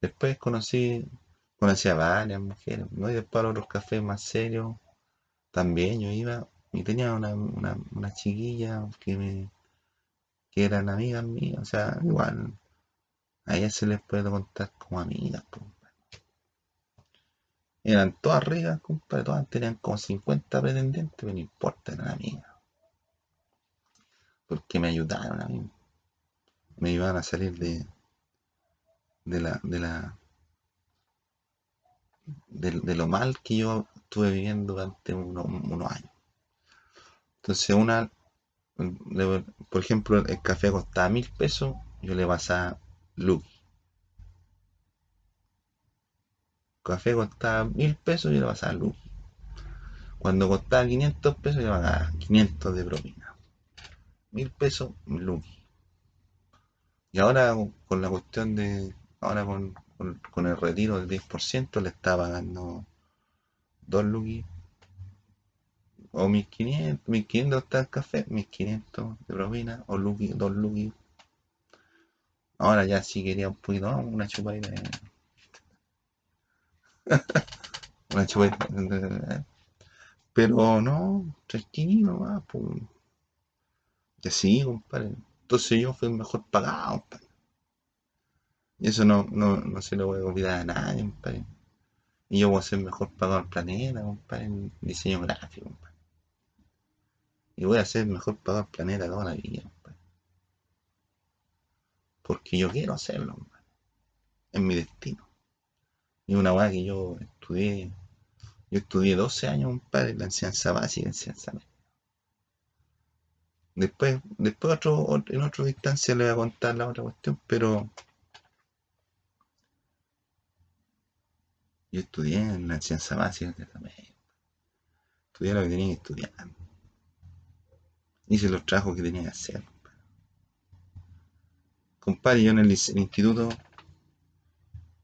Después conocí, conocí a varias mujeres, ¿no? Y después a otros cafés más serios, también yo iba y tenía una, una, chiquilla que me, que eran amigas mías, o sea, igual a ellas se les puede contar como amigas, compadre. Eran todas ricas, compadre, todas tenían como 50 pretendientes, pero no importa, eran amigas. Porque me ayudaron a mí. Me iban a salir de, de la, de la, de, lo mal que yo estuve viviendo durante unos, años. Entonces una por ejemplo, el café costaba mil pesos, yo le pasaba Lucky. Café costaba mil pesos, yo le pasaba Lucky. Cuando costaba 500 pesos, yo le pasaba 500 de propina. Mil pesos, Lucky. Y ahora con la cuestión de, ahora con, con, el retiro del 10%, le estaba pagando 2 Lucky o 1500, 1500 está el café, 1500 de propina, o lugi, dos lugi. Ahora ya si quería un poquito más, una chupadita. Pero no, tranquilo, va, pues. Y así, compadre. Entonces yo fui el mejor pagado, compadre. Y eso no, no, no se lo voy a olvidar a nadie, compadre. Y yo voy a ser mejor pagado al planeta, compadre, en diseño gráfico, compadre. Y voy a ser mejor pagado al planeta toda la vida, compadre. Porque yo quiero hacerlo, compadre. Es mi destino. Y una weá que yo estudié, yo estudié 12 años, compadre, la enseñanza básica, en enseñanza media. Después, después otro, en otra instancia le voy a contar la otra cuestión, pero yo estudié en la enseñanza básica media. Estudié lo que tenía que estudiar. Hice los trabajos que tenía que hacer. Compadre, yo en el, instituto,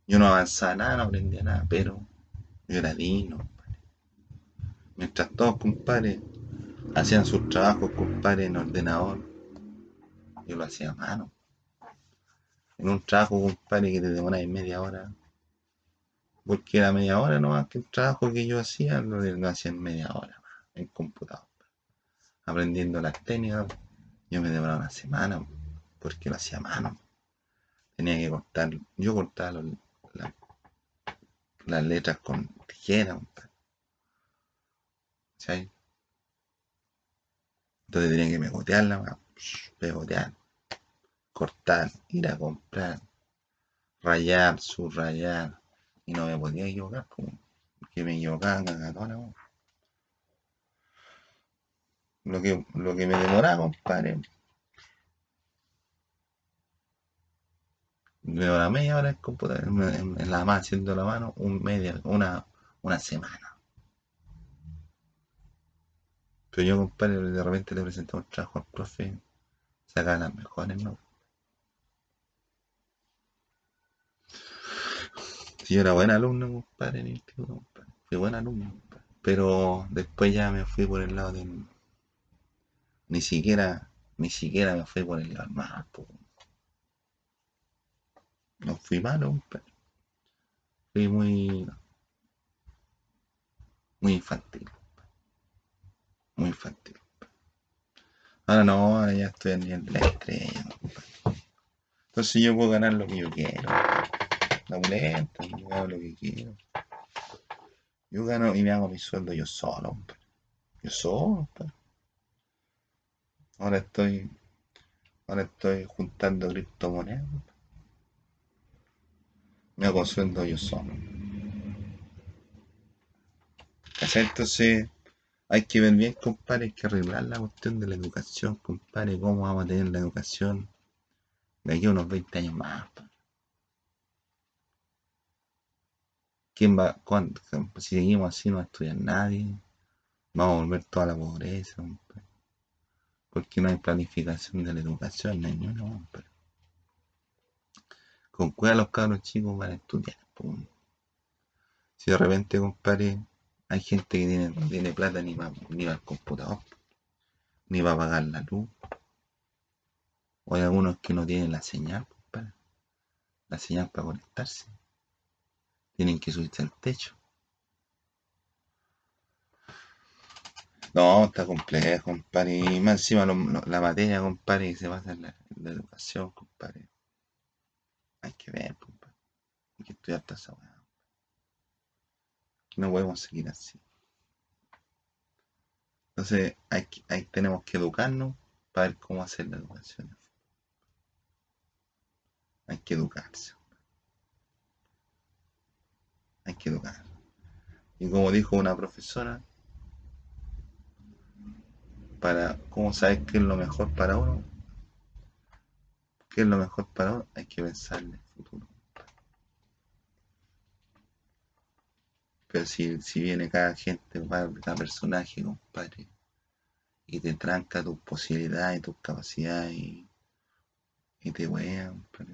yo no avanzaba nada, no aprendía nada, pero yo era digno. Mientras todos, compadre, hacían sus trabajos, compadre, en ordenador, yo lo hacía a mano. En un trabajo, compadre, que te demoraba media hora, porque era media hora nomás que el trabajo que yo hacía, lo, hacía en media hora, en computador. Aprendiendo las técnicas, yo me demoraba una semana, porque lo hacía a mano. Tenía que cortar, yo cortaba las letras con tijera. ¿Sí? Entonces tenía que pegotearla, pegotear, cortar, ir a comprar, rayar, subrayar. Y no me podía equivocar, como que me equivocaba cagatona. Lo que, lo que me demoraba, compadre. Me demoraba media hora en computador, en, la mano, haciendo la mano, un media, una, una semana. Pero yo, compadre, de repente le presentamos trabajo al profe, saca las mejores, ¿no? Si yo era buen alumno, compadre, en el instituto, compadre. Fui buen alumno, compadre. Pero después ya me fui por el lado de... Ni siquiera, ni siquiera me fui por el lado más, No fui malo, compadre. Fui muy... Muy infantil muy infantil. Ahora no, ahora ya estoy en nivel de la estrella. Entonces yo puedo ganar lo que yo quiero. La bulenta, yo gano lo que quiero. Yo gano y me hago mi sueldo yo solo, Yo solo, Ahora estoy. Ahora estoy juntando criptomonedas. Me hago sueldo yo solo. Entonces hay que ver bien, compadre, hay que arreglar la cuestión de la educación, compadre, cómo vamos a tener la educación de aquí a unos 20 años más. ¿Quién va, cuándo, si seguimos así no va a estudiar nadie, vamos a volver toda la pobreza, compadre. Porque no hay planificación de la educación, no compadre. Con cuidado los cabros chicos van a estudiar. Si de repente, compadre, hay gente que tiene, no tiene plata ni para ni el computador, ni va a pagar la luz. O hay algunos que no tienen la señal, para, la señal para conectarse. Tienen que subirse al techo. No, está complejo, compadre. Y más encima la materia, compadre, que se basa en la, educación, compadre. Hay que ver, compadre. Hay que estudiar toda esa no podemos seguir así. Entonces, hay, hay, tenemos que educarnos para ver cómo hacer la educación. Hay que educarse. Hay que educar. Y como dijo una profesora, para cómo saber qué es lo mejor para uno, qué es lo mejor para uno, hay que pensar en el futuro. Pero si, viene cada gente, cada personaje, compadre, y te tranca tus posibilidades tus capacidades y, te wean, pero.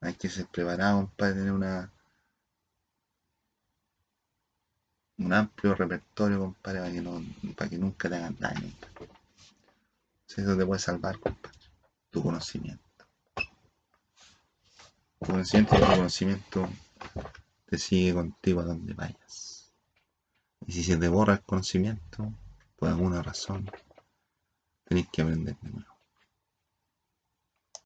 Hay que ser preparado, compadre, tener una un amplio repertorio, compadre, para que, no, para que nunca te hagan daño. Eso te puede salvar, compadre, tu conocimiento conocimiento y tu conocimiento te sigue contigo a donde vayas. Y si se te borra el conocimiento, por alguna razón, tenés que aprender de nuevo.